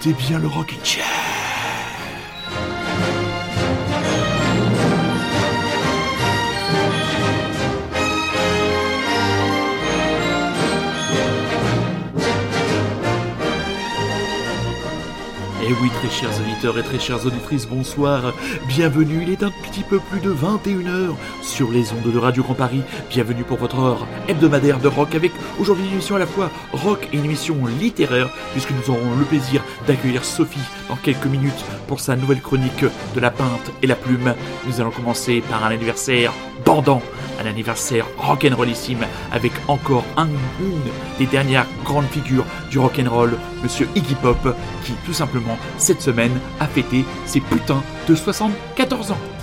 écoutez bien le Rock Chair. Et oui, très chers auditeurs et très chères auditrices, bonsoir. Bienvenue, il est un peu plus de 21h sur les ondes de Radio Grand Paris. Bienvenue pour votre heure hebdomadaire de rock avec aujourd'hui une émission à la fois rock et une émission littéraire puisque nous aurons le plaisir d'accueillir Sophie dans quelques minutes pour sa nouvelle chronique de la peinte et la plume. Nous allons commencer par un anniversaire bandant un anniversaire rock'n'rollissime avec encore un, une des dernières grandes figures du rock'n'roll, Monsieur Iggy Pop, qui tout simplement cette semaine a fêté ses putains de 74 ans.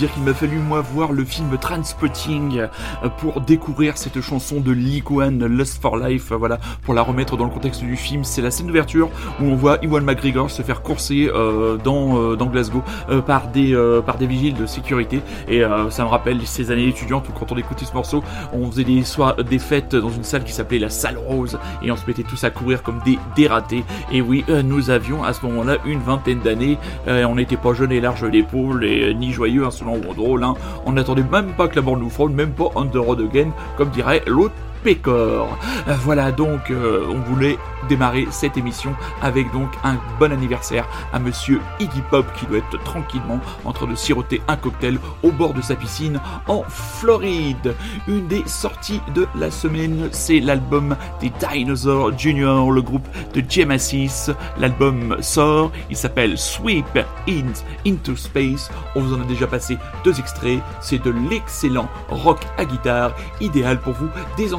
Dire qu'il m'a fallu moi voir le film Transpotting euh, pour découvrir cette chanson de One, Lust for Life, voilà, pour la remettre dans le contexte du film. C'est la scène d'ouverture où on voit Iwan McGregor se faire courser euh, dans, euh, dans Glasgow par, des, par des vigiles de sécurité et ça me rappelle ces années étudiantes où quand on écoutait ce morceau, on faisait des soirs, des fêtes dans une salle qui s'appelait la salle rose et on se mettait tous à courir comme des dératés. Et oui, nous avions à ce moment-là une vingtaine d'années, on n'était pas jeunes et larges d'épaule et ni joyeux, hein. On n'attendait même pas que la bande nous frôle, même pas On Again, comme dirait l'autre Pécor. Euh, voilà donc, euh, on voulait démarrer cette émission avec donc un bon anniversaire à monsieur Iggy Pop qui doit être tranquillement en train de siroter un cocktail au bord de sa piscine en Floride. Une des sorties de la semaine, c'est l'album des Dinosaurs Junior, le groupe de Genesis. L'album sort, il s'appelle Sweep In Into Space. On vous en a déjà passé deux extraits. C'est de l'excellent rock à guitare, idéal pour vous les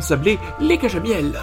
cages à miel.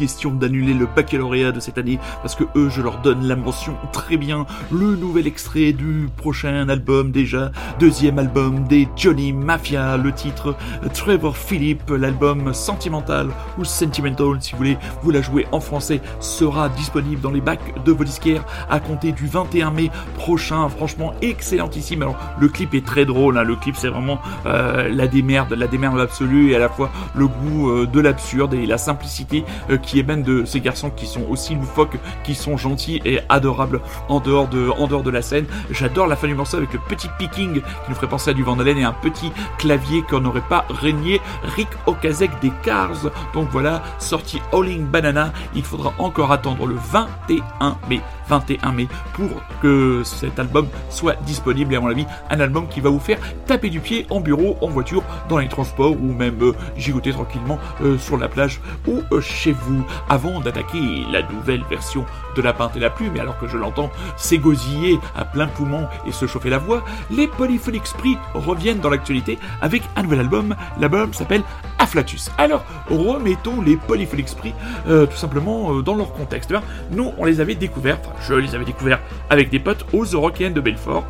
Question d'annuler le baccalauréat de cette année parce que eux, je leur donne la mention très bien. Le nouvel extrait du prochain album déjà, deuxième album des Johnny Mafia, le titre Trevor Philip, l'album Sentimental ou Sentimental si vous voulez vous la jouer en français, sera disponible dans les bacs de vos disquaires à compter du 21 mai prochain. Franchement, excellentissime. Alors, le clip est très drôle, hein. le clip c'est vraiment euh, la démerde, la démerde absolue et à la fois le goût euh, de l'absurde et la simplicité euh, qui émane de ces garçons qui sont aussi loufoques, qui sont gentils et adorables en dehors de, en dehors de la scène. J'adore la fin du morceau avec le petit picking qui nous ferait penser à du Vandalen et un petit clavier qu'on n'aurait pas régné Rick Okazek des Cars. Donc voilà, sorti Howling Banana. Il faudra encore attendre le 21 mai. 21 mai pour que cet album soit disponible et à mon avis un album qui va vous faire taper du pied en bureau, en voiture, dans les transports ou même euh, gigoter tranquillement euh, sur la plage ou euh, chez vous. Avant d'attaquer la nouvelle version de La Pinte et la Plume, et alors que je l'entends s'égosiller à plein poumon et se chauffer la voix, les Polyphonic Spree reviennent dans l'actualité avec un nouvel album. L'album s'appelle Afflatus. Alors, remettons les Polyphonic Spree euh, tout simplement euh, dans leur contexte. Eh nous, on les avait découverts, enfin, je les avais découverts avec des potes aux Eurocaines de Belfort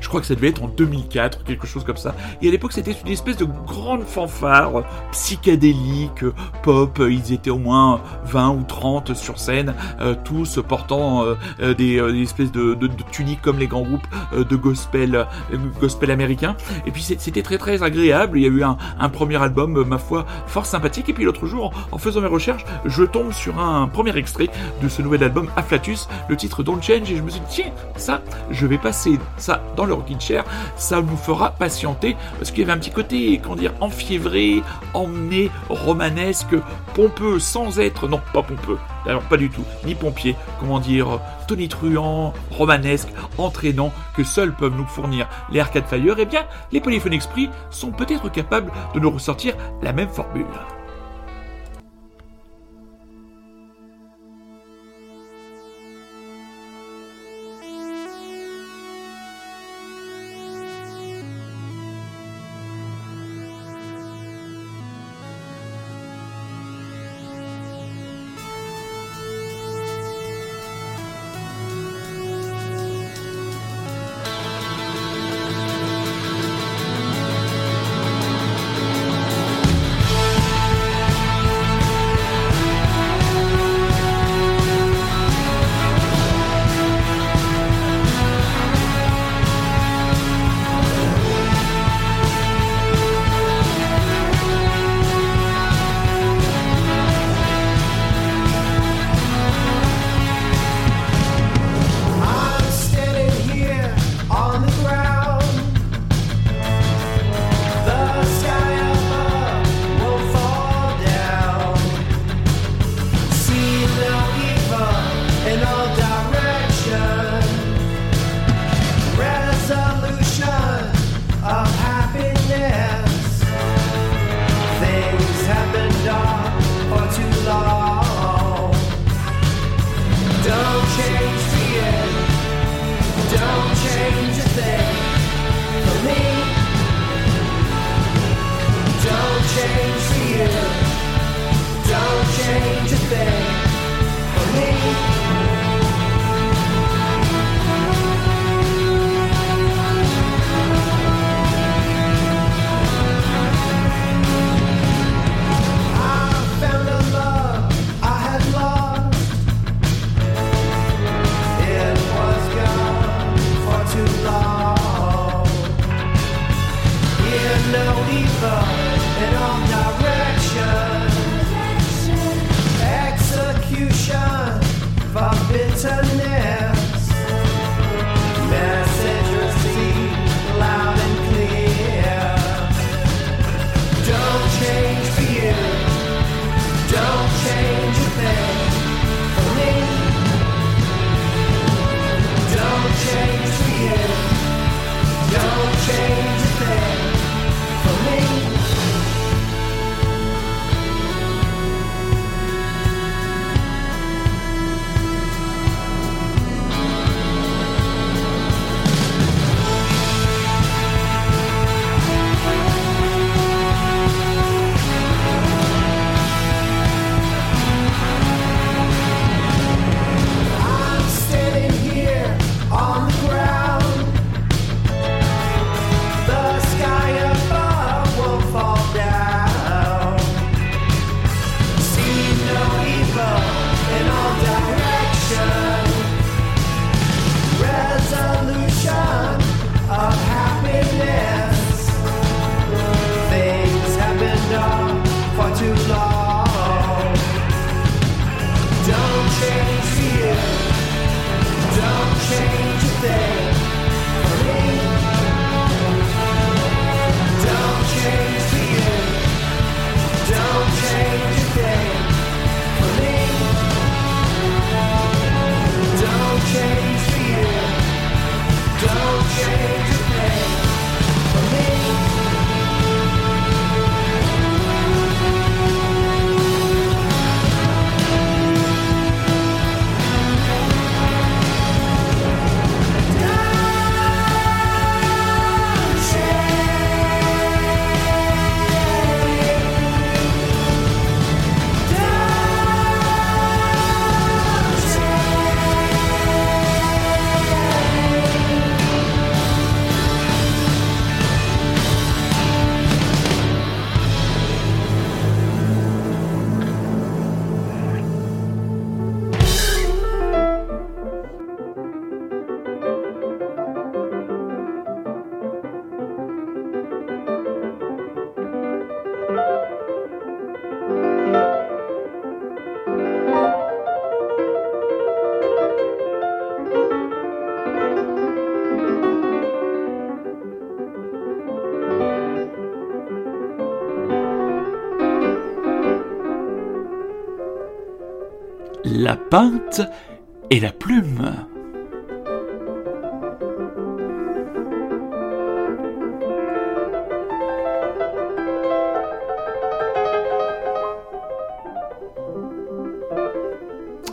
je crois que ça devait être en 2004, quelque chose comme ça. Et à l'époque, c'était une espèce de grande fanfare psychédélique, pop. Ils étaient au moins 20 ou 30 sur scène, euh, tous portant euh, euh, des, espèces de, tuniques comme les grands groupes de gospel, gospel américain. Et puis c'était très très agréable. Il y a eu un, premier album, ma foi, fort sympathique. Et puis l'autre jour, en faisant mes recherches, je tombe sur un premier extrait de ce nouvel album Afflatus, le titre Don't Change, et je me suis dit, tiens, ça, je vais passer ça dans le Rockin' Chair, ça nous fera patienter parce qu'il y avait un petit côté, comment dire, enfiévré, emmené, romanesque, pompeux, sans être, non, pas pompeux, alors pas du tout, ni pompier, comment dire, tonitruant, romanesque, entraînant, que seuls peuvent nous fournir les Arcade Fire, eh bien, les Polyphone Esprit sont peut-être capables de nous ressortir la même formule. birthday! La pinte et la plume.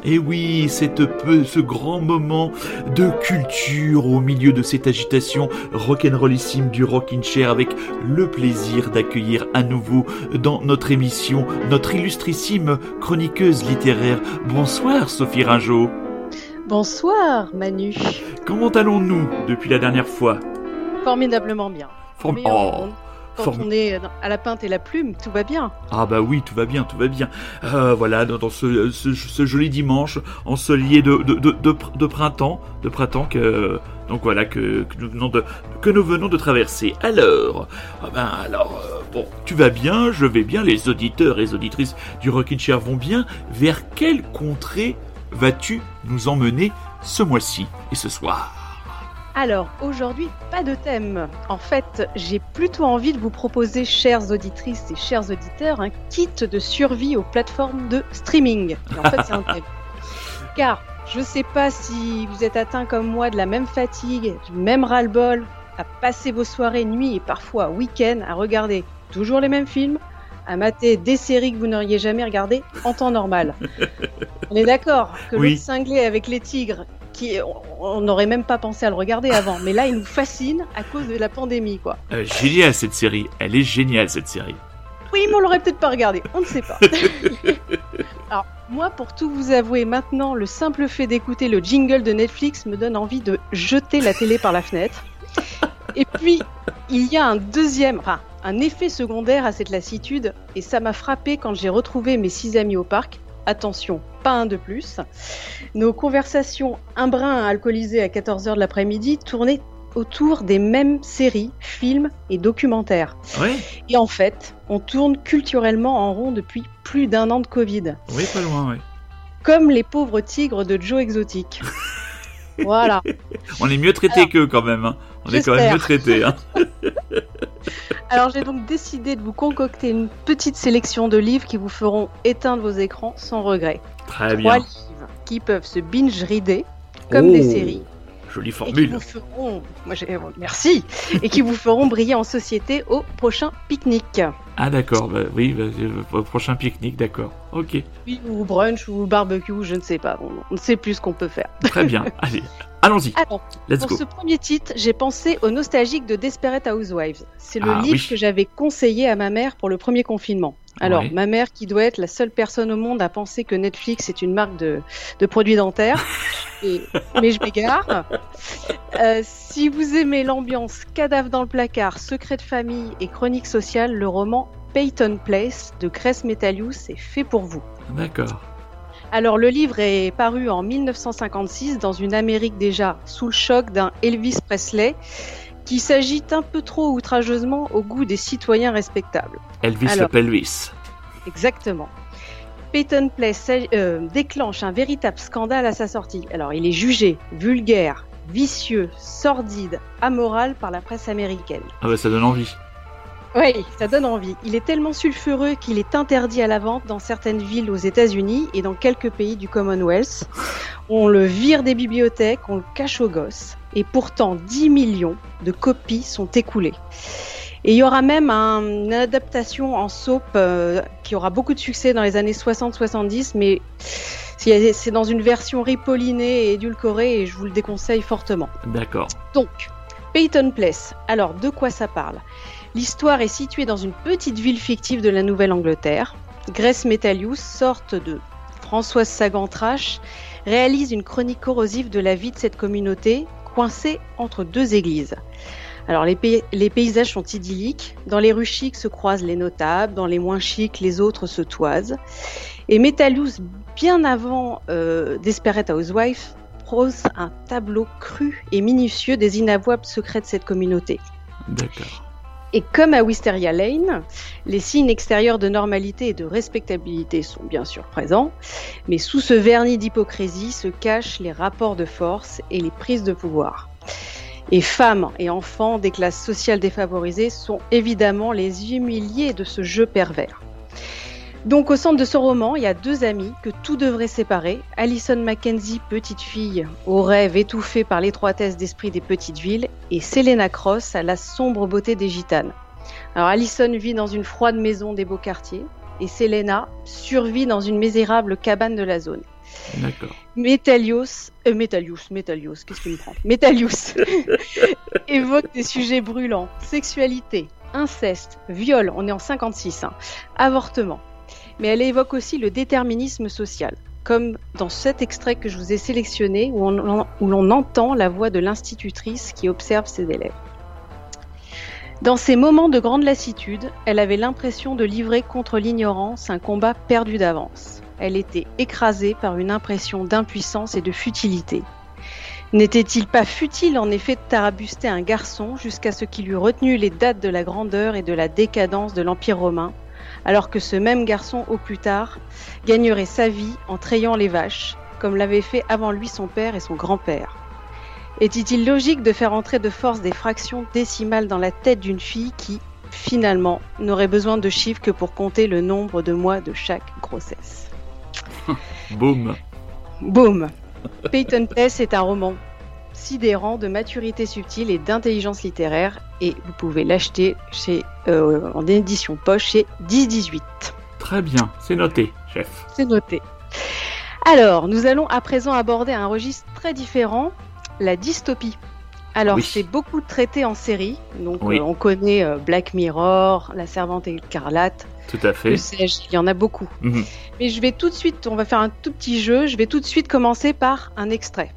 Et oui, cette peu, ce grand moment de culture au milieu de cette agitation rock'n'rollissime du Rockin' Chair avec le plaisir d'accueillir à nouveau dans notre émission notre illustrissime chroniqueuse littéraire. Bonsoir Sophie Ringeau. Bonsoir Manu. Comment allons-nous depuis la dernière fois? Formidablement bien. oh quand on est à la pinte et la plume, tout va bien. Ah bah oui, tout va bien, tout va bien. Euh, voilà, dans, ce, joli dimanche ensoleillé de, de, de, de, printemps, de printemps que donc voilà que, que, nous venons de que nous venons de traverser. Alors, ah ben alors euh, bon, tu vas bien, je vais bien, les auditeurs et les auditrices du Rockin' Chair vont bien. Vers quelle contrée vas-tu nous emmener ce mois-ci et ce soir? Alors, aujourd'hui, pas de thème. En fait, j'ai plutôt envie de vous proposer, chères auditrices et chers auditeurs, un kit de survie aux plateformes de streaming. en fait, c'est un thème. Car je sais pas si vous êtes atteint comme moi de la même fatigue, du même ras-le-bol, à passer vos soirées, nuits et parfois week-ends à regarder toujours les mêmes films, à mater des séries que vous n'auriez jamais regardées en temps normal. On est d'accord que le cinglé avec les tigres on n'aurait même pas pensé à le regarder avant. Mais là, il nous fascine à cause de la pandémie, quoi. Euh, génial cette série. Elle est géniale cette série. Oui, mais on l'aurait peut-être pas regardé. On ne sait pas. Alors, moi, pour tout vous avouer, maintenant, le simple fait d'écouter le jingle de Netflix me donne envie de jeter la télé par la fenêtre. Et puis, il y a un deuxième, enfin, un effet secondaire à cette lassitude, et ça m'a frappé quand j'ai retrouvé mes six amis au parc attention, pas un de plus. Nos conversations un brin alcoolisées à 14h de l'après-midi tournaient autour des mêmes séries, films et documentaires. Et en fait, on tourne culturellement en rond depuis plus d'un an de Covid. Oui, pas loin, oui. Comme les pauvres tigres de Joe Exotic. voilà. On est mieux traité qu'eux quand même. Hein. On est quand même mieux traité. Hein. Alors j'ai donc décidé de vous concocter une petite sélection de livres qui vous feront éteindre vos écrans sans regret. Très bien. Trois livres qui peuvent se binge-reader comme des oh, séries. Jolie formule. Et qui vous feront... Moi, Merci. et qui vous feront briller en société au prochain pique-nique. Ah d'accord, bah, oui, bah, au prochain pique-nique, d'accord. Ok. Oui, ou brunch ou barbecue, je ne sais pas. On ne sait plus ce qu'on peut faire. Très bien. Allez, Allons-y. pour ce premier titre, j'ai pensé au nostalgique de Desperate Housewives. C'est le ah livre que j'avais conseillé à ma mère pour le premier confinement. Alors, ma mère, qui doit être la seule personne au monde à penser que Netflix est une marque de, produits dentaires, mais je m'égare. Euh, si vous aimez l'ambiance cadavre dans le placard, secret de famille et chronique sociale, le roman Peyton Place de Cress Metalius est fait pour vous. D'accord. Alors le livre est paru en 1956 dans une Amérique déjà sous le choc d'un Elvis Presley qui s'agite un peu trop outrageusement au goût des citoyens respectables. Elvis le Pelvis. Exactement. Peyton Place euh, déclenche un véritable scandale à sa sortie. Alors il est jugé vulgaire, vicieux, sordide, amoral par la presse américaine. Ah bah ça donne envie. Oui, ça donne envie. Il est tellement sulfureux qu'il est interdit à la vente dans certaines villes aux États-Unis et dans quelques pays du Commonwealth. On le vire des bibliothèques, on le cache aux gosses. Et pourtant, 10 millions de copies sont écoulées. Et il y aura même une adaptation en soap euh, qui aura beaucoup de succès dans les années 60-70, mais c'est dans une version ripollinée et édulcorée et je vous le déconseille fortement. D'accord. Donc, Peyton Place. Alors, de quoi ça parle? L'histoire est située dans une petite ville fictive de la Nouvelle-Angleterre. Grace Metalius, sorte de Françoise Sagan-Trash, réalise une chronique corrosive de la vie de cette communauté, coincée entre deux églises. Alors les, paysages sont idylliques, dans les rues chics se croisent les notables, dans les moins chics les autres se toisent. Et Metalius, bien avant euh, Desperate Housewife, prose un tableau cru et minutieux des inavouables secrets de cette communauté. D'accord. Et comme à Wisteria Lane, les signes extérieurs de normalité et de respectabilité sont bien sûr présents, mais sous ce vernis d'hypocrisie se cachent les rapports de force et les prises de pouvoir. Et femmes et enfants des classes sociales défavorisées sont évidemment les humiliés de ce jeu pervers. Donc au centre de ce roman, il y a deux amis que tout devrait séparer. Alison Mackenzie, petite fille, au rêve étouffé par l'étroitesse d'esprit des petites villes, et Selena Cross à la sombre beauté des gitanes. Alors Alison vit dans une froide maison des beaux quartiers, et Selena survit dans une misérable cabane de la zone. D'accord. Metalios, euh, Metalius, Metalius, qu'est-ce qu'il me prend? Metalius évoque des sujets brûlants, sexualité, inceste, viol, on est en 56, hein, avortement. Mais elle évoque aussi le déterminisme social, comme dans cet extrait que je vous ai sélectionné où l'on entend la voix de l'institutrice qui observe ses élèves. Dans ces moments de grande lassitude, elle avait l'impression de livrer contre l'ignorance un combat perdu d'avance. Elle était écrasée par une impression d'impuissance et de futilité. N'était-il pas futile en effet de tarabuster un garçon jusqu'à ce qu'il eût retenu les dates de la grandeur et de la décadence de l'Empire romain, alors que ce même garçon, au plus tard, gagnerait sa vie en trayant les vaches, comme l'avaient fait avant lui son père et son grand-père. Était-il logique de faire entrer de force des fractions décimales dans la tête d'une fille qui, finalement, n'aurait besoin de chiffres que pour compter le nombre de mois de chaque grossesse? Boum. Boum. Peyton Place est un roman sidérant de maturité subtile et d'intelligence littéraire et vous pouvez l'acheter chez euh, en édition poche chez 10-18. Très bien, c'est noté, chef. C'est noté. Alors, nous allons à présent aborder un registre très différent la dystopie. Alors, c'est beaucoup traité en série. Donc, euh, on connaît euh, Black Mirror, La Servante écarlate. Tout à fait. il y en a beaucoup. Mhm. Mais je vais tout de suite, on va faire un tout petit jeu. Je vais tout de suite commencer par un extrait.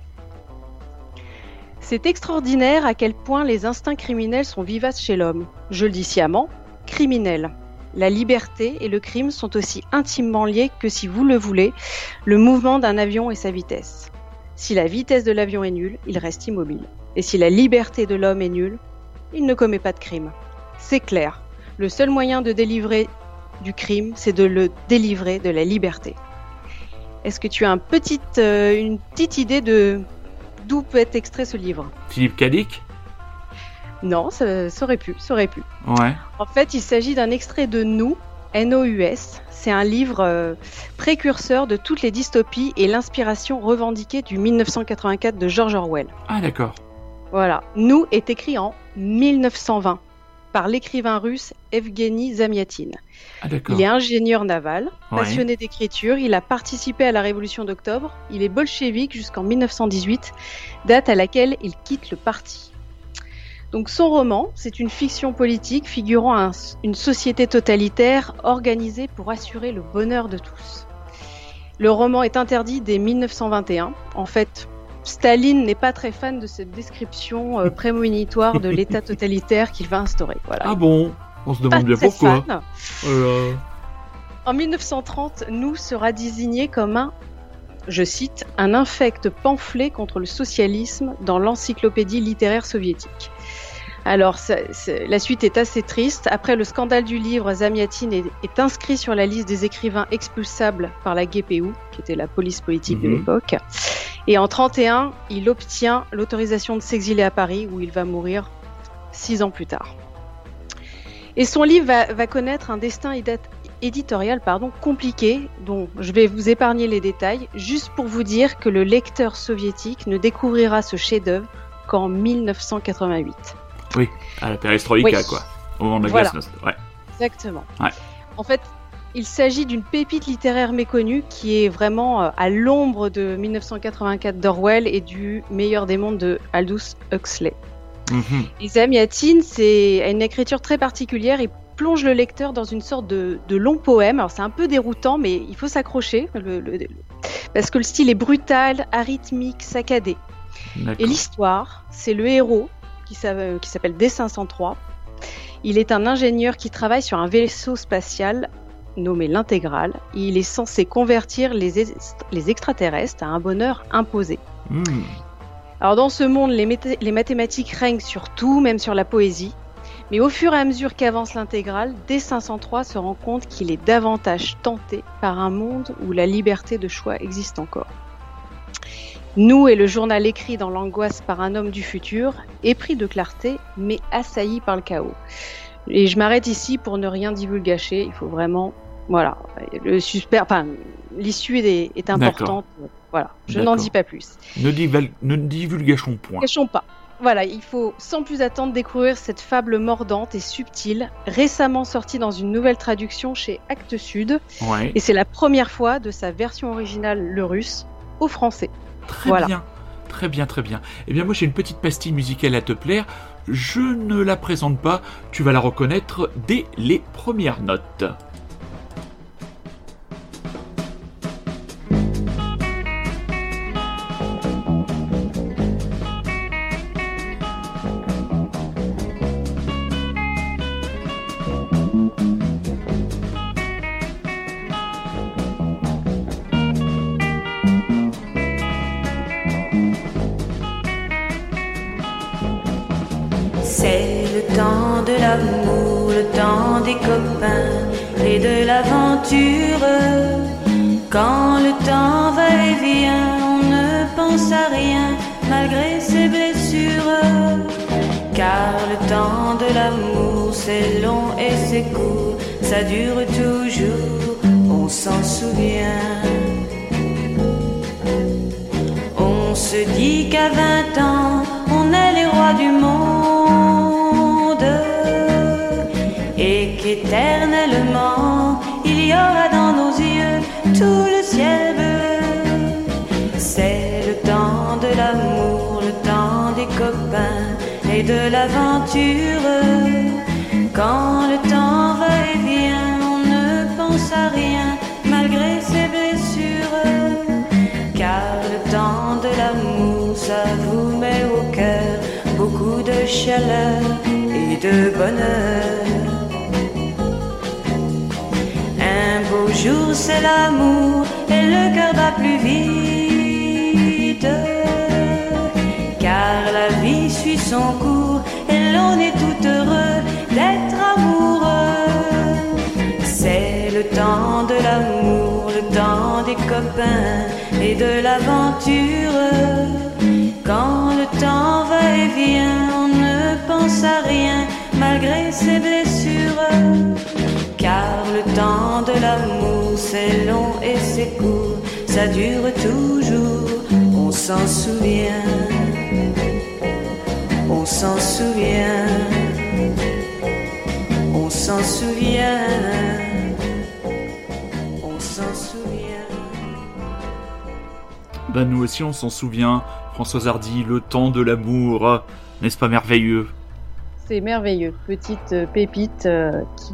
C'est extraordinaire à quel point les instincts criminels sont vivaces chez l'homme. Je le dis sciemment, criminel. La liberté et le crime sont aussi intimement liés que, si vous le voulez, le mouvement d'un avion et sa vitesse. Si la vitesse de l'avion est nulle, il reste immobile. Et si la liberté de l'homme est nulle, il ne commet pas de crime. C'est clair. Le seul moyen de délivrer du crime, c'est de le délivrer de la liberté. Est-ce que tu as euh, une petite idée de d'où peut être extrait ce livre Philippe Cadic Non, ça, ça, aurait pu, ça aurait pu. Ouais. En fait, il s'agit d'un extrait de Nous, NOUS. C'est un livre euh, précurseur de toutes les dystopies et l'inspiration revendiquée du 1984 de George Orwell. Ah d'accord. Voilà. Nous est écrit en 1920 par l'écrivain russe Evgeny Zamyatin. Ah, il est ingénieur naval, passionné d'écriture, il a participé à la Révolution d'octobre, il est bolchevique jusqu'en 1918, date à laquelle il quitte le parti. Donc son roman, c'est une fiction politique figurant une société totalitaire organisée pour assurer le bonheur de tous. Le roman est interdit dès 1921. En fait, Staline n'est pas très fan de cette description euh, prémonitoire de l'État totalitaire qu'il va instaurer. Voilà. Ah bon On se demande bien pourquoi. En 1930, nous sera désigné comme un je cite, un infect pamphlet contre le socialisme dans l'encyclopédie littéraire soviétique. Alors, la suite est assez triste. Après le scandale du livre, Zamyatin est, inscrit sur la liste des écrivains expulsables par la GPU, qui était la police politique de mhm. l'époque. Et en 31, il obtient l'autorisation de s'exiler à Paris, où il va mourir six ans plus tard. Et son livre va, connaître un destin éditorial pardon, compliqué, dont je vais vous épargner les détails, juste pour vous dire que le lecteur soviétique ne découvrira ce chef-d'œuvre qu'en 1988. Oui, à la perestroïka, quoi. Au moment de la voilà. Ouais. Exactement. En fait, il s'agit d'une pépite littéraire méconnue qui est vraiment euh, à l'ombre de 1984 d'Orwell et du meilleur des mondes de Aldous Huxley. Mm Yatin, c'est une écriture très particulière. Il plonge le lecteur dans une sorte de, long poème. Alors c'est un peu déroutant, mais il faut s'accrocher parce que le style est brutal, arythmique, saccadé. Et l'histoire, c'est le héros qui s'appelle D503. Il est un ingénieur qui travaille sur un vaisseau spatial nommé l'Intégral. Il est censé convertir les, les, extraterrestres à un bonheur imposé. Hmm. Alors dans ce monde, les, les, mathématiques règnent sur tout, même sur la poésie. Mais au fur et à mesure qu'avance l'intégrale, D503 se rend compte qu'il est davantage tenté par un monde où la liberté de choix existe encore. Nous et le journal écrit dans l'angoisse par un homme du futur, épris de clarté, mais assailli par le chaos. Et je m'arrête ici pour ne rien divulgacher, il faut vraiment Voilà, le suspect, enfin, l'issue est, est importante. Voilà, je n'en dis pas plus. Ne, dival... ne divulgachons point. Pas. Voilà, il faut sans plus attendre découvrir cette fable mordante et subtile, récemment sortie dans une nouvelle traduction chez Actes Sud. Ouais. Et c'est la première fois de sa version originale, le russe, au français. Très Voilà. bien. Très bien, très bien. Eh bien, moi, j'ai une petite pastille musicale à te plaire. Je ne la présente pas. Tu vas la reconnaître dès les premières notes. Le temps de l'amour, le temps des copains et de l'aventure. Quand le temps va et vient, on ne pense à rien malgré ses blessures. Car le temps de l'amour, c'est long et c'est court, ça dure toujours, on s'en souvient. On s'en souvient. On s'en souvient. Ben, nous aussi, on s'en souvient. Françoise Hardy, le temps de l'amour. N'est-ce pas merveilleux? C'est merveilleux, petite euh, pépite euh, qui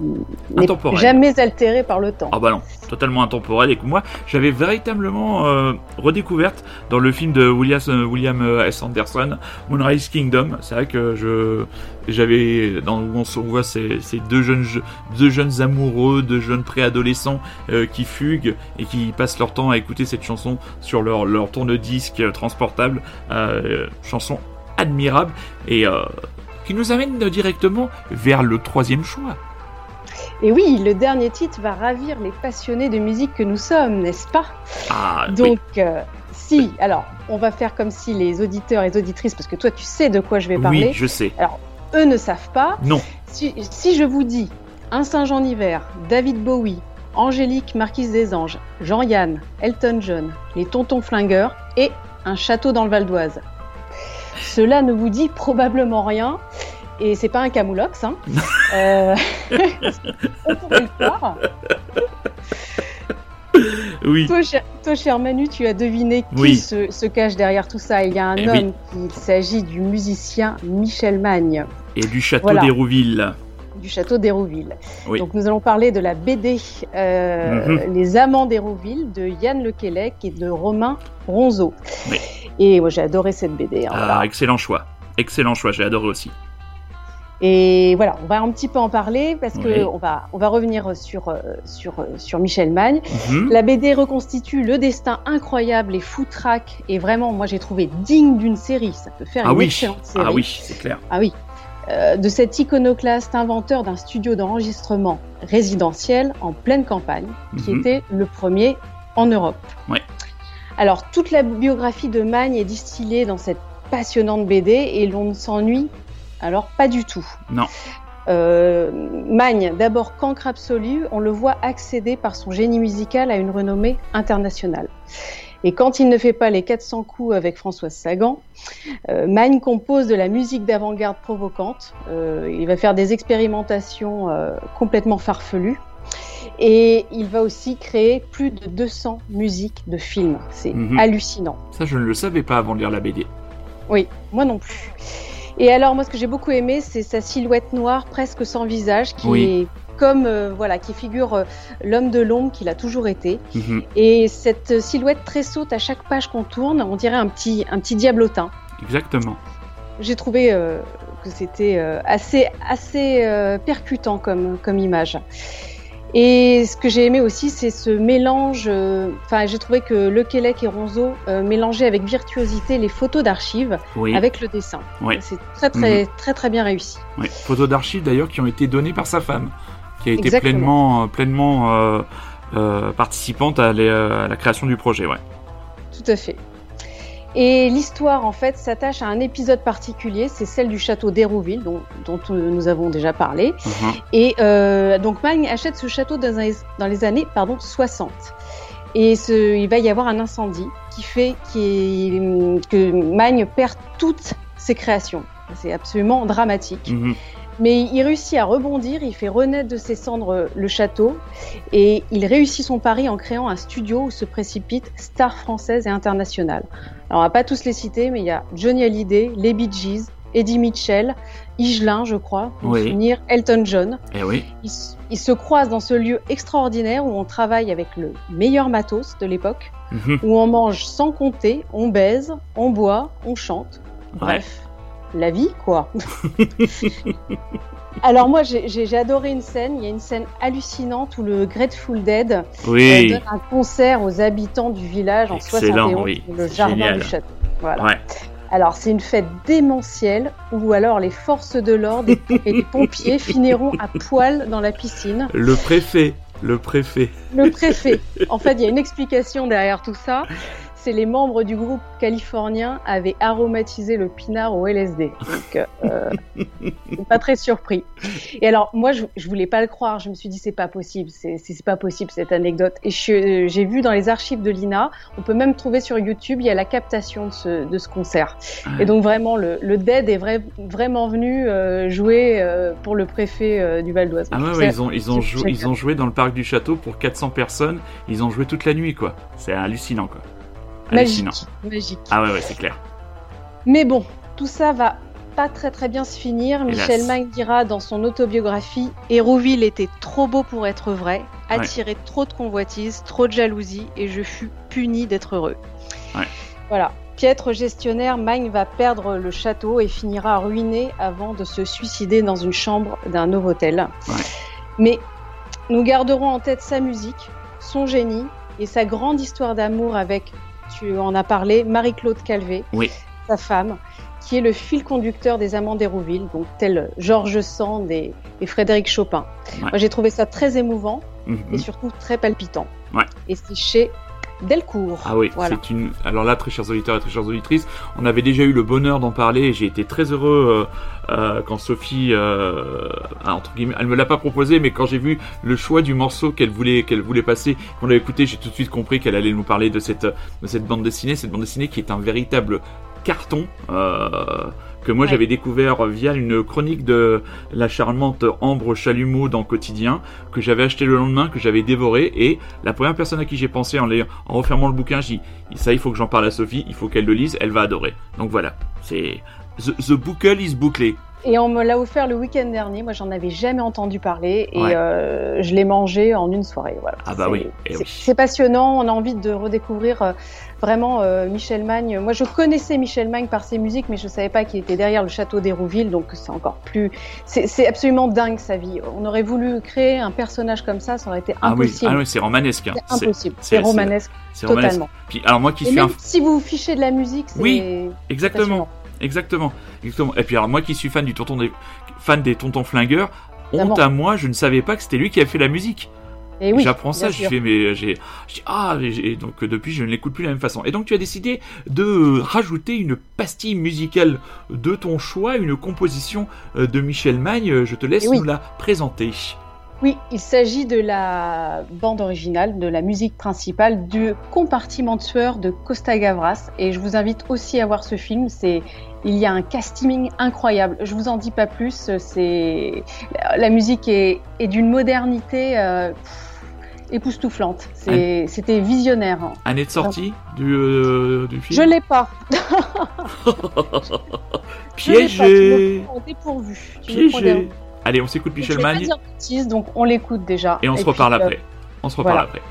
n'est Intemporelle. jamais altérée par le temps. Ah bah non, totalement intemporel. Et que moi, j'avais véritablement euh, redécouverte dans le film de William, William S. Anderson, Moonrise Kingdom. C'est vrai que je j'avais dans où on voit ces, ces deux jeunes deux jeunes amoureux, deux jeunes préadolescents qui fuguent et qui passent leur temps à écouter cette chanson sur leur leur tourne-disque transportable. Chanson admirable et euh, qui nous amène directement vers le troisième choix. Et oui, le dernier titre va ravir les passionnés de musique que nous sommes, n'est-ce pas Ah, oui. Donc, euh, si, alors, on va faire comme si les auditeurs et les auditrices, parce que toi, tu sais de quoi je vais oui, parler, je sais. eux ne savent pas. Non. Si, si je vous dis Un Saint-Jean hiver, David Bowie, Angélique Marquise des Anges, Jean-Yann, Elton John, les Tontons Flingueurs et Un Château dans le Val d'Oise, cela ne vous dit probablement rien. Et c'est pas un camoulox, hein. Euh, on pourrait le croire. Oui. Toi, cher, toi, cher Manu, tu as deviné qui Oui. se, se cache derrière tout ça. Il y a un Eh homme, il s'agit du musicien Michel Magne, Et du château Voilà. d'Hérouville. Du château d'Hérouville. Oui. Donc nous allons parler de la BD euh, Mhm. Les Amants d'Hérouville de Yann Lequelec et de Romain Ronzeau. Oui. Et moi j'ai adoré cette BD. hein, Ah, voilà. excellent choix. Excellent choix, j'ai adoré aussi. Et voilà, on va un petit peu en parler parce que Oui. on va on va revenir sur euh, sur euh, sur Michel Magne. Mhm. La BD reconstitue le destin incroyable et foutraque et vraiment moi j'ai trouvé digne d'une série. Ça peut faire Ah une oui, excellente série. ah oui, c'est clair. Ah oui. Euh, de cet iconoclaste inventeur d'un studio d'enregistrement résidentiel en pleine campagne, qui Mhm. était le premier en Europe. Ouais. Alors, toute la biographie de Magne est distillée dans cette passionnante BD et l'on ne s'ennuie alors pas du tout. Non. Euh, Magne, d'abord cancre absolu, on le voit accéder par son génie musical à une renommée internationale. Et quand il ne fait pas les 400 coups avec Françoise Sagan, euh, Magne compose de la musique d'avant-garde provocante. Euh, il va faire des expérimentations euh, complètement farfelues. Et il va aussi créer plus de 200 musiques de films. C'est Mhm. hallucinant. Ça, je ne le savais pas avant de lire la BD. Oui, moi non plus. Et alors, moi, ce que j'ai beaucoup aimé, c'est sa silhouette noire, presque sans visage, qui Oui. est comme, euh, voilà, qui figure euh, l'homme de l'ombre qu'il a toujours été. Mhm. Et cette silhouette très saute à chaque page qu'on tourne, on dirait un petit, un petit diablotin. Exactement. J'ai trouvé euh, que c'était assez, assez percutant comme, comme image. Et ce que j'ai aimé aussi, c'est ce mélange. Enfin, j'ai trouvé que Le Quélec et Ronzo mélangeaient avec virtuosité les photos d'archives Oui. avec le dessin. Ouais. C'est très, très, très, très bien réussi. Photos d'archives d'ailleurs qui ont été données par sa femme, qui a été Exactement. pleinement, euh, pleinement euh, euh, participante à, les- à la création du projet. Ouais. Tout à fait. Et l'histoire, en fait, s'attache à un épisode particulier, c'est celle du château d'Hérouville, dont, dont nous avons déjà parlé. Mhm. Et euh, donc Magne achète ce château dans, les- dans les années pardon, 60. Et ce, il va y avoir un incendie qui fait que Magne perd toutes ses créations. C'est absolument dramatique. Mhm. Mais il réussit à rebondir, il fait renaître de ses cendres le château et il réussit son pari en créant un studio où se précipitent stars françaises et internationales. Alors on va pas tous les citer, mais il y a Johnny Hallyday, les Bee Gees, Eddie Mitchell, Higelin, je crois, pour Oui. finir, Elton John. Eh oui. Ils se croisent dans ce lieu extraordinaire où on travaille avec le meilleur matos de l'époque, Mhm. où on mange sans compter, on baise, on boit, on chante. Bref, la vie, quoi. Alors moi, j'ai- adoré une scène. Il y a une scène hallucinante où le Grateful Dead euh, Oui. donne un concert aux habitants du village en Excellent, 71, oui. le jardin Génial. du château. Voilà. Ouais. Alors c'est une fête démentielle où alors les forces de l'ordre et les pompiers finiront à poil dans la piscine. Le préfet. Le préfet. Le préfet. En fait, il y a une explication derrière tout ça. C'est les membres du groupe californien avaient aromatisé le pinard au LSD. Donc, euh, pas très surpris. Et alors, moi, je, je voulais pas le croire. Je me suis dit, c'est pas possible. C'est pas possible cette anecdote. Et je- j'ai vu dans les archives de l'INA, on peut même trouver sur YouTube, il y a la captation de ce, de ce concert. Et donc vraiment, le, le Dead est vrai- vraiment venu euh, jouer euh, pour le préfet euh, du Val d'Oise. Ah ouais, ouais, ont, ont ils ont joué dans le parc du château pour 400 personnes. Ils ont joué toute la nuit, quoi. C'est hallucinant, quoi. Magique, magique. Ah ouais, ouais, c'est clair. Mais bon, tout ça va pas très très bien se finir. Hélas. Michel Mang dira dans son autobiographie Hérouville était trop beau pour être vrai, attirait trop de convoitises, trop de jalousie, et je fus puni d'être heureux. Ouais. Voilà. Piètre gestionnaire, Magne va perdre le château et finira ruiné avant de se suicider dans une chambre d'un. Ouais. Mais nous garderons en tête sa musique, son génie et sa grande histoire d'amour avec, tu en as parlé, Marie-Claude Calvé, Oui. sa femme, qui est le fil conducteur des Amants d'Hérouville, donc tel Georges Sand et, et Frédéric Chopin. Ouais. Moi, j'ai trouvé ça très émouvant et Mhm. surtout très palpitant. Ouais. Et c'est chez Delcourt. Ah oui, Voilà. c'est une. Alors là, très chers auditeurs et très chères auditrices, on avait déjà eu le bonheur d'en parler et j'ai été très heureux euh, euh, quand Sophie, euh, ah, entre guillemets, elle me l'a pas proposé, mais quand j'ai vu le choix du morceau qu'elle voulait, qu'elle voulait passer, qu'on a écouté, j'ai tout de suite compris qu'elle allait nous parler de cette, de cette bande dessinée, cette bande dessinée qui est un véritable carton. Euh, que moi Ouais. j'avais découvert via une chronique de la charmante Ambre Chalumeau dans Quotidien, que j'avais acheté le lendemain, que j'avais dévoré, et la première personne à qui j'ai pensé en, refermant le bouquin, j'ai dit, ça il faut que j'en parle à Sophie, il faut qu'elle le lise, elle va adorer. Donc voilà, c'est... The, the Buckle is bouclé. Et on me l'a offert le week-end dernier. Moi, j'en avais jamais entendu parler et Ouais. euh, je l'ai mangé en une soirée. Voilà. Ah bah oui, eh c'est- oui. C'est passionnant. On a envie de redécouvrir euh, vraiment euh, Michel Magne. Moi, je connaissais Michel Magne par ses musiques, mais je savais pas qu'il était derrière le château d'Hérouville. Donc, c'est encore plus. C'est absolument dingue sa vie. On aurait voulu créer un personnage comme ça, ça aurait été Ah oui, impossible. ah oui c'est romanesque. hein. C'est impossible. c'est- romanesque C'est romanesque. Puis, alors moi qui Et suis même un... si vous fichez de la musique, c'est Oui, Exactement. Exactement, exactement. Et puis alors moi qui suis fan du tonton des fan des tontons flingueurs, honte à moi, je ne savais pas que c'était lui qui avait fait la musique. Et oui, J'apprends ça, je fais mais j'ai ah j'ai- donc euh, depuis je ne l'écoute plus de la même façon. Et donc tu as décidé de rajouter une pastille musicale de ton choix, une composition euh, de Michel Magne. Je te laisse Et oui. nous la présenter. Oui, il s'agit de la bande originale, de la musique principale du compartiment de sueur de Costa Gavras. Et je vous invite aussi à voir ce film. C'est, il y a un casting incroyable. Je vous en dis pas plus. C'est, la musique est, est d'une modernité euh, pff, époustouflante. C'était visionnaire. Année de sortie du, euh, du Je film. l'ai pas. Je l'ai pas. Tu Piégé, me prends au dépourvu. Tu me prends piégé. des- Allez, on s'écoute bêtises, donc on l'écoute déjà. et on se reparle après. On se reparle voilà. après.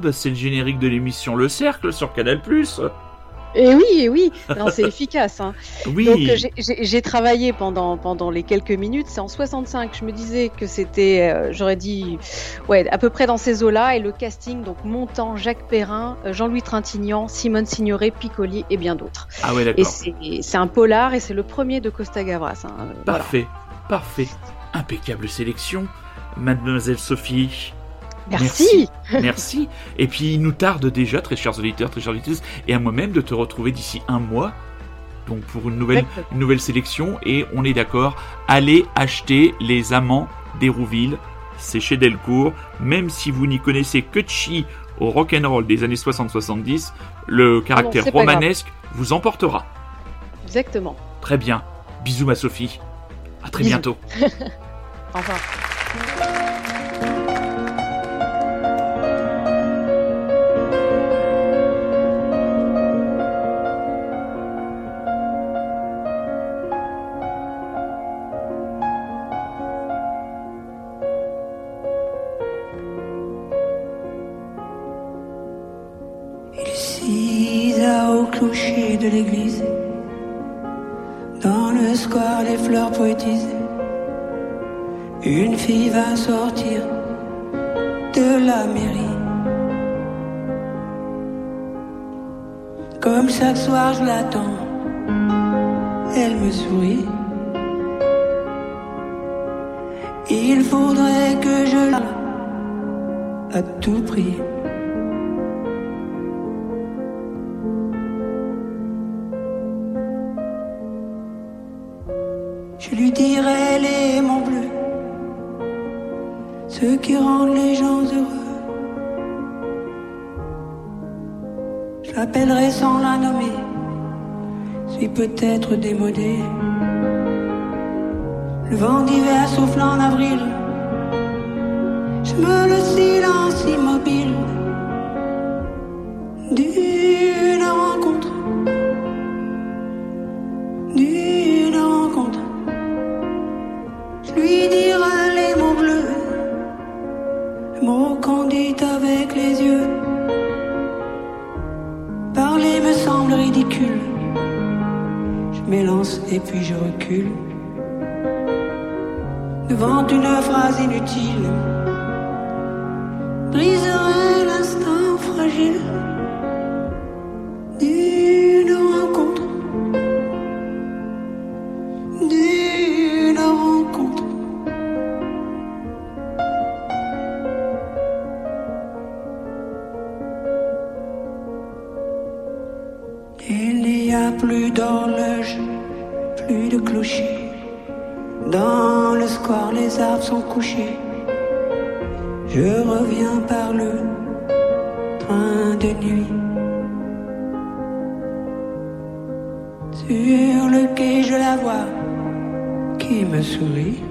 Bah c'est le générique de l'émission Le Cercle sur Canal+. Et oui, et oui, non, c'est efficace. Hein. Oui. Donc j'ai- travaillé pendant pendant les quelques minutes. C'est en 65. Je me disais que c'était, euh, j'aurais dit, ouais, à peu près dans ces eaux-là. Et le casting, donc Montand, Jacques Perrin, euh, Jean-Louis Trintignant, Simone Signoret, Piccoli et bien d'autres. Ah ouais Et d'accord. c'est c'est un polar et c'est le premier de Costa Gavras. hein, voilà. Parfait, parfait. Impeccable sélection. Mademoiselle Sophie. Merci. Merci. Et puis il nous tarde déjà, très chers auditeurs, très chers auditrices, et à moi-même de te retrouver d'ici un mois. Donc pour une nouvelle, une nouvelle sélection. Et on est d'accord, allez acheter les amants d'Hérouville. C'est chez Delcourt. Même si vous n'y connaissez que chi au rock'n'roll des années 60-70, le caractère romanesque vous emportera. Exactement. Très bien. Bisous ma Sophie. À très Bisous. bientôt. Au revoir. Chaque soir, je l'attends elle me sourit. Il faudrait que je la à tout prix. Peut-être démodé. Le vent d'hiver souffle en avril, je me le silence immobile plus d'horloge, plus de clocher. Dans le square, les arbres sont couchés. Je reviens par le train de nuit. Sur le quai, je la vois qui me sourit.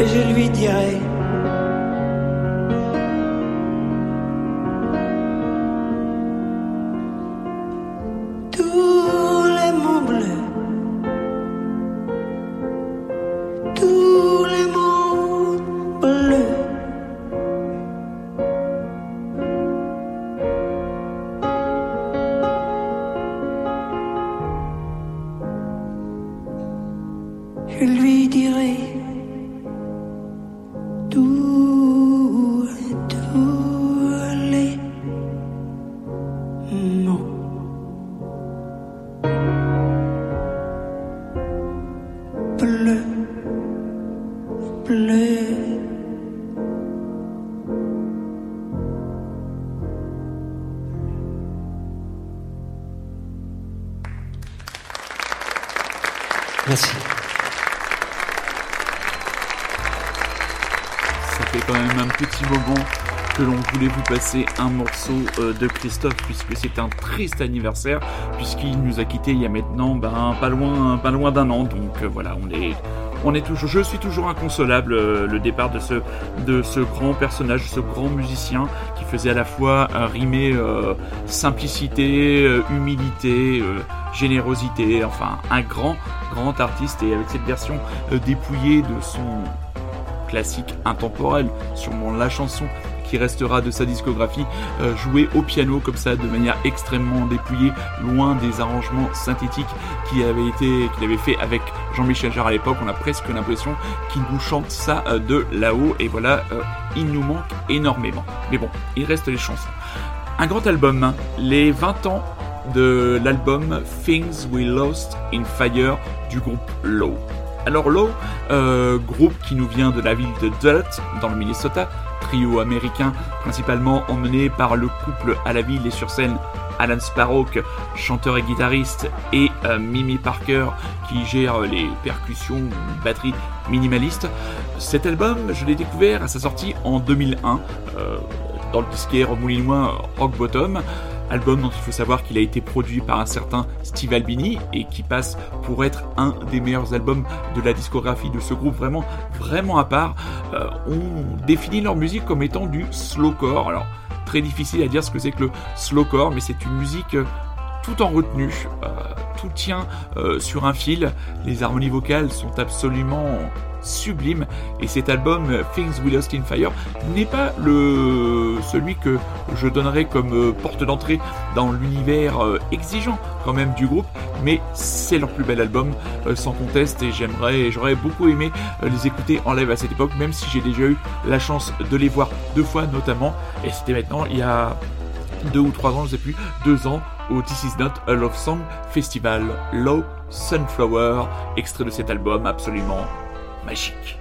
Et je lui dirai. Passer un morceau euh, de Christophe puisque c'est un triste anniversaire puisqu'il nous a quitté il y a maintenant ben, pas loin pas loin d'un an. Donc euh, voilà on est on est toujours je suis toujours inconsolable euh, le départ de ce de ce grand personnage ce grand musicien qui faisait à la fois rimer simplicité humilité générosité enfin un grand grand artiste. Et avec cette version dépouillée de son classique intemporel, sûrement la chanson qui restera de sa discographie, euh, joué au piano comme ça de manière extrêmement dépouillée, loin des arrangements synthétiques qu'il avait été, avait fait avec Jean-Michel Jarre à l'époque. On a presque l'impression qu'il nous chante ça euh, de là-haut et voilà, euh, il nous manque énormément. Mais bon, il reste les chansons. Un grand album, hein. les 20 ans de l'album Things We Lost in Fire du groupe Low. Alors Low, groupe qui nous vient de la ville de Duluth, dans le Minnesota, trio américain principalement emmené par le couple à la ville et sur scène Alan Sparrow, chanteur et guitariste, et euh, Mimi Parker qui gère les percussions, batterie minimaliste. Cet album, je l'ai découvert à sa sortie en 2001 euh, dans le disquaire moulinois Rock Bottom. Album dont il faut savoir qu'il a été produit par un certain Steve Albini et qui passe pour être un des meilleurs albums de la discographie de ce groupe, vraiment, vraiment à part. Euh, on définit leur musique comme étant du slowcore. Alors, très difficile à dire ce que c'est que le slowcore, mais c'est une musique euh, tout en retenue. Euh, tout tient sur un fil. Les harmonies vocales sont absolument sublime. Et cet album Things We Lost in Fire n'est pas le celui que je donnerais comme euh, porte d'entrée dans l'univers euh, exigeant quand même du groupe mais c'est leur plus bel album euh, sans conteste et j'aimerais j'aurais beaucoup aimé les écouter en live à cette époque même si j'ai déjà eu la chance de les voir deux fois notamment et c'était maintenant il y a deux ou trois ans je sais plus deux ans au This Is Not a Love Song Festival. Low Sunflower extrait de cet album absolument magique.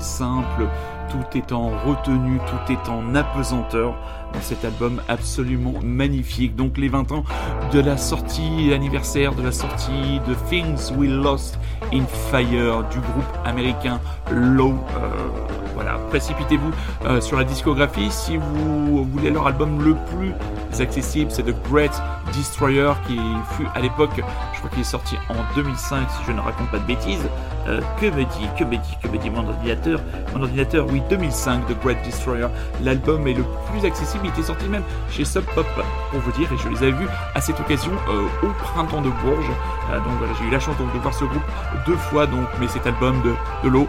Simple, tout est en retenue, tout est en apesanteur dans cet album absolument magnifique. Donc les 20 ans de la sortie anniversaire, de la sortie de Things We Lost in Fire du groupe américain Low. Euh, voilà, précipitez-vous euh, sur la discographie si vous voulez leur album le plus accessible, c'est The Great Destroyer qui fut à l'époque, je crois qu'il est sorti en 2005 si je ne raconte pas de bêtises. Euh, que me dit, que me dit, que me dit mon ordinateur Mon ordinateur, oui, 2005, The Great Destroyer. L'album est le plus accessible, il était sorti même chez Sub Pop, pour vous dire, et je les avais vus à cette occasion euh, au printemps de Bourges. Euh, donc voilà, j'ai eu la chance de voir ce groupe deux fois, donc, mais cet album de, de l'eau,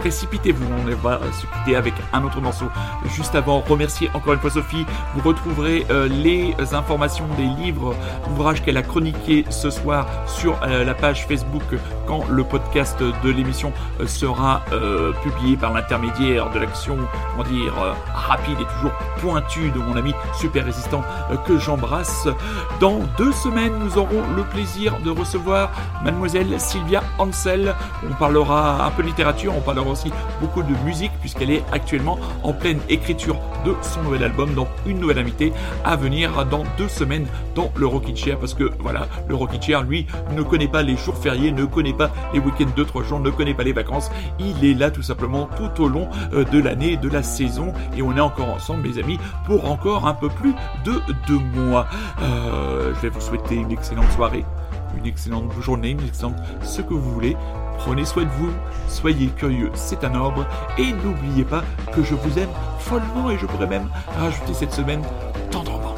précipitez-vous, on va se quitter avec un autre morceau. Juste avant, remercier encore une fois Sophie, vous retrouverez les informations des livres, ouvrages qu'elle a chroniqués ce soir sur la page Facebook quand le podcast de l'émission euh, sera euh, publié par l'intermédiaire de l'action, comment dire, euh, rapide et toujours pointue de mon ami super résistant que j'embrasse. Dans deux semaines, nous aurons le plaisir de recevoir mademoiselle Sylvia Ansel. On parlera un peu de littérature, on parlera aussi beaucoup de musique puisqu'elle est actuellement en pleine écriture de son nouvel album, donc une nouvelle invitée à venir dans deux semaines dans le Rockin' Chair parce que voilà, le Rockin' Chair, lui, ne connaît pas les jours fériés, ne connaît pas les week-ends de trois jours, ne connaît pas les vacances. Il est là tout simplement tout au long euh, de l'année, de la saison. Et on est encore ensemble, mes amis, pour encore un peu plus de deux mois. Euh, je vais vous souhaiter une excellente soirée, une excellente journée, une excellente ce que vous voulez. Prenez soin de vous, soyez curieux, c'est un ordre. Et n'oubliez pas que je vous aime follement et je pourrais même rajouter cette semaine tendrement.